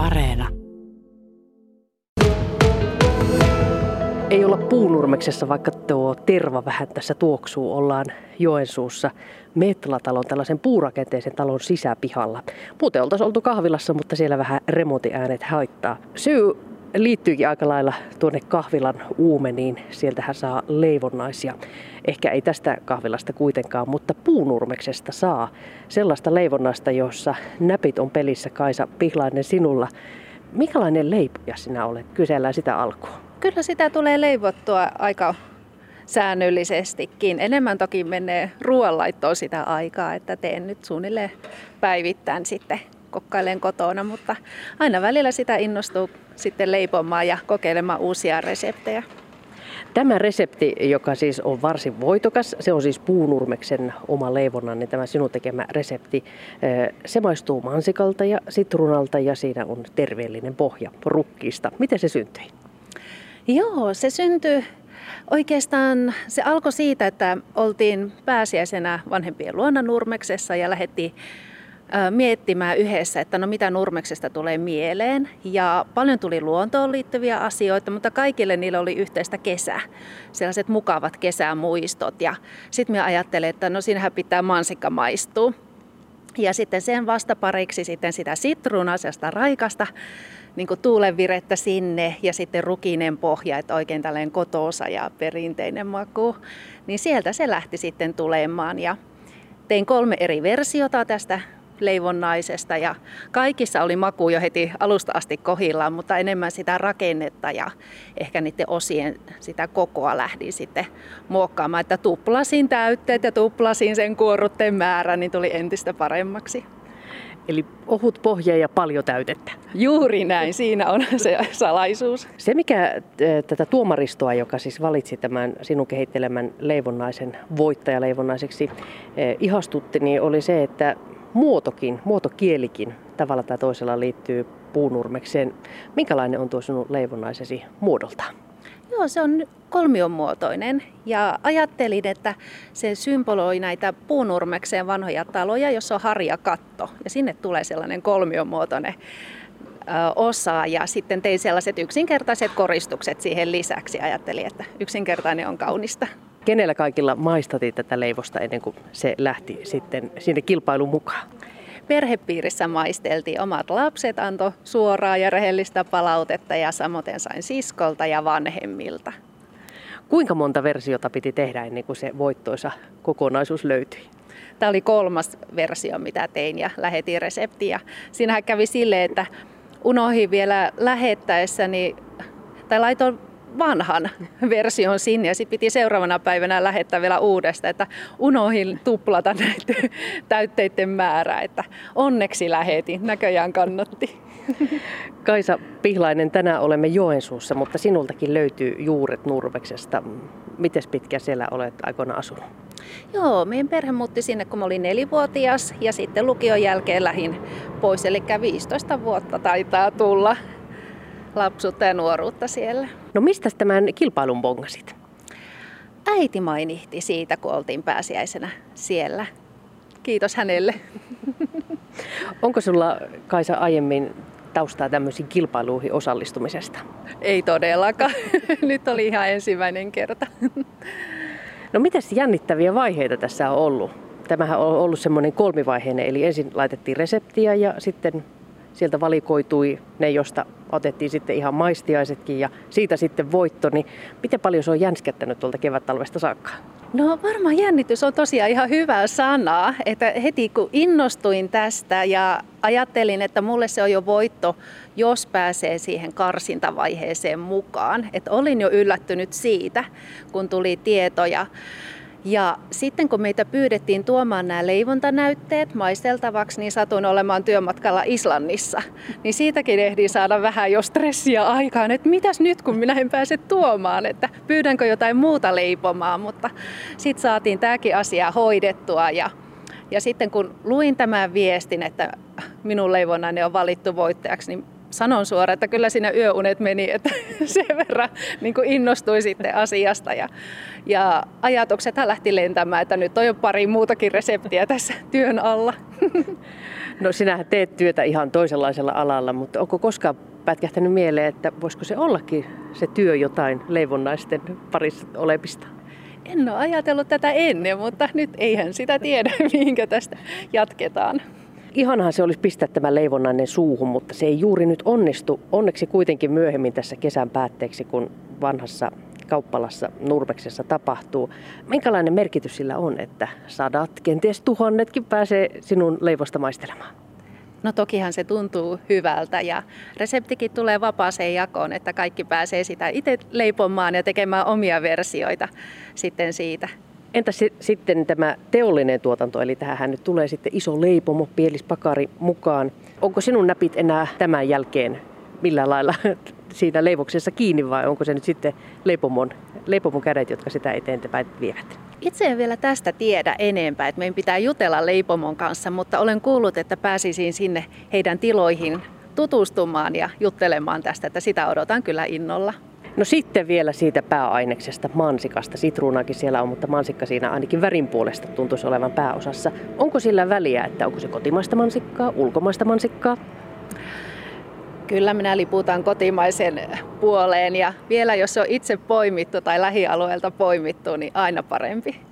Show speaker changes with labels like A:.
A: Areena.
B: Ei olla puunurmeksessa, vaikka tuo terva vähän tässä tuoksuu. Ollaan Joensuussa Metlatalon, tällaisen puurakenteisen talon sisäpihalla. Muuten oltaisiin oltu kahvilassa, mutta siellä vähän remontiäänet haittaa. Syy liittyykin aika lailla tuonne kahvilan uumeniin. Sieltähän saa leivonnaisia. Ehkä ei tästä kahvilasta kuitenkaan, mutta puunurmeksesta saa sellaista leivonnasta, jossa näpit on pelissä Kaisa Pihlainen sinulla. Mikälainen leipoja sinä olet? Kysellään sitä alkuun.
C: Kyllä sitä tulee leivottua aika säännöllisestikin. Enemmän toki menee ruoanlaittoon sitä aikaa, että teen nyt suunnilleen päivittäin sitten kokkailen kotona, mutta aina välillä sitä innostuu sitten leipomaan ja kokeilemaan uusia reseptejä.
B: Tämä resepti, joka siis on varsin voitokas, se on siis puunurmeksen oma leivonnan, niin tämä sinun tekemä resepti. Se maistuu mansikalta ja sitruunalta ja siinä on terveellinen pohja rukkista. Miten se syntyi?
C: Joo, se syntyi Oikeastaan se alkoi siitä, että oltiin pääsiäisenä vanhempien luona Nurmeksessa ja lähdettiin miettimään yhdessä, että no mitä Nurmeksesta tulee mieleen. Ja paljon tuli luontoon liittyviä asioita, mutta kaikille niille oli yhteistä kesä. Sellaiset mukavat kesämuistot. Ja sitten me ajattelin, että no siinähän pitää mansikka maistua. Ja sitten sen vastapariksi sitten sitä sitruunaa, raikasta niin tuulenvirettä sinne ja sitten rukinen pohja, että oikein tällainen kotoosa ja perinteinen maku. Niin sieltä se lähti sitten tulemaan ja tein kolme eri versiota tästä leivonnaisesta ja kaikissa oli maku jo heti alusta asti kohillaan, mutta enemmän sitä rakennetta ja ehkä niiden osien sitä kokoa lähdin sitten muokkaamaan, että tuplasin täytteet ja tuplasin sen kuorrutteen määrän, niin tuli entistä paremmaksi.
B: Eli ohut pohja ja paljon täytettä.
C: Juuri näin, siinä on se salaisuus.
B: Se, mikä tätä tuomaristoa, joka siis valitsi tämän sinun kehittelemän leivonnaisen voittajaleivonnaiseksi, ihastutti, niin oli se, että muotokin, muotokielikin tavalla tai toisella liittyy puunurmekseen. Minkälainen on tuo sinun leivonnaisesi muodoltaan?
C: Joo, se on kolmion muotoinen ja ajattelin, että se symboloi näitä puunurmekseen vanhoja taloja, jossa on harjakatto ja sinne tulee sellainen kolmion muotoinen osa ja sitten tein sellaiset yksinkertaiset koristukset siihen lisäksi. Ajattelin, että yksinkertainen on kaunista.
B: Kenellä kaikilla maistatit tätä leivosta ennen kuin se lähti sitten sinne kilpailun mukaan?
C: perhepiirissä maisteltiin. Omat lapset antoi suoraa ja rehellistä palautetta ja samoin sain siskolta ja vanhemmilta.
B: Kuinka monta versiota piti tehdä ennen kuin se voittoisa kokonaisuus löytyi?
C: Tämä oli kolmas versio, mitä tein ja lähetin reseptiä. Siinähän kävi silleen, että unohdin vielä lähettäessäni, tai laitoin vanhan version sinne ja sitten piti seuraavana päivänä lähettää vielä uudesta, että unohin tuplata näitä täytteiden määrää, että onneksi lähetin, näköjään kannatti.
B: Kaisa Pihlainen, tänään olemme Joensuussa, mutta sinultakin löytyy juuret Nurveksesta. Miten pitkä siellä olet aikoina asunut?
C: Joo, meidän perhe muutti sinne, kun mä olin nelivuotias ja sitten lukion jälkeen lähin pois, eli 15 vuotta taitaa tulla lapsuutta ja nuoruutta siellä.
B: No mistä tämän kilpailun bongasit?
C: Äiti mainihti siitä, kun oltiin pääsiäisenä siellä. Kiitos hänelle.
B: Onko sulla Kaisa aiemmin taustaa tämmöisiin kilpailuihin osallistumisesta?
C: Ei todellakaan. Nyt oli ihan ensimmäinen kerta.
B: No mitäs jännittäviä vaiheita tässä on ollut? Tämähän on ollut semmoinen kolmivaiheinen, eli ensin laitettiin reseptiä ja sitten sieltä valikoitui ne, josta otettiin sitten ihan maistiaisetkin ja siitä sitten voitto, niin miten paljon se on jänskättänyt tuolta kevät-talvesta saakka?
C: No varmaan jännitys on tosiaan ihan hyvä sana, että heti kun innostuin tästä ja ajattelin, että mulle se on jo voitto, jos pääsee siihen karsintavaiheeseen mukaan. Että olin jo yllättynyt siitä, kun tuli tietoja. Ja sitten kun meitä pyydettiin tuomaan nämä leivontanäytteet maisteltavaksi, niin satuin olemaan työmatkalla Islannissa. Niin siitäkin ehdin saada vähän jo stressiä aikaan, että mitäs nyt kun minä en pääse tuomaan, että pyydänkö jotain muuta leipomaan. Mutta sitten saatiin tämäkin asia hoidettua ja ja sitten kun luin tämän viestin, että minun leivonnani on valittu voittajaksi, niin sanon suoraan, että kyllä siinä yöunet meni, että sen verran niin kuin innostui sitten asiasta. Ja, ja ajatukset lähti lentämään, että nyt on jo pari muutakin reseptiä tässä työn alla.
B: No sinähän teet työtä ihan toisenlaisella alalla, mutta onko koskaan pätkähtänyt mieleen, että voisiko se ollakin se työ jotain leivonnaisten parissa olemista?
C: En ole ajatellut tätä ennen, mutta nyt eihän sitä tiedä, mihinkä tästä jatketaan.
B: Ihanhan se olisi pistää tämä leivonnainen suuhun, mutta se ei juuri nyt onnistu. Onneksi kuitenkin myöhemmin tässä kesän päätteeksi, kun vanhassa kauppalassa Nurmeksessa tapahtuu. Minkälainen merkitys sillä on, että sadat, kenties tuhannetkin pääsee sinun leivosta maistelemaan?
C: No tokihan se tuntuu hyvältä ja reseptikin tulee vapaaseen jakoon, että kaikki pääsee sitä itse leipomaan ja tekemään omia versioita sitten siitä.
B: Entä sitten tämä teollinen tuotanto, eli tähän nyt tulee sitten iso leipomo, pielispakari mukaan. Onko sinun näpit enää tämän jälkeen millään lailla siinä leivoksessa kiinni vai onko se nyt sitten leipomon, leipomon kädet, jotka sitä eteenpäin vievät?
C: Itse en vielä tästä tiedä enempää, että meidän pitää jutella leipomon kanssa, mutta olen kuullut, että pääsisin sinne heidän tiloihin tutustumaan ja juttelemaan tästä, että sitä odotan kyllä innolla.
B: No sitten vielä siitä pääaineksesta, mansikasta. Sitruunakin siellä on, mutta mansikka siinä ainakin värin puolesta tuntuisi olevan pääosassa. Onko sillä väliä, että onko se kotimaista mansikkaa, ulkomaista mansikkaa?
C: Kyllä minä liputan kotimaisen puoleen ja vielä jos se on itse poimittu tai lähialueelta poimittu, niin aina parempi.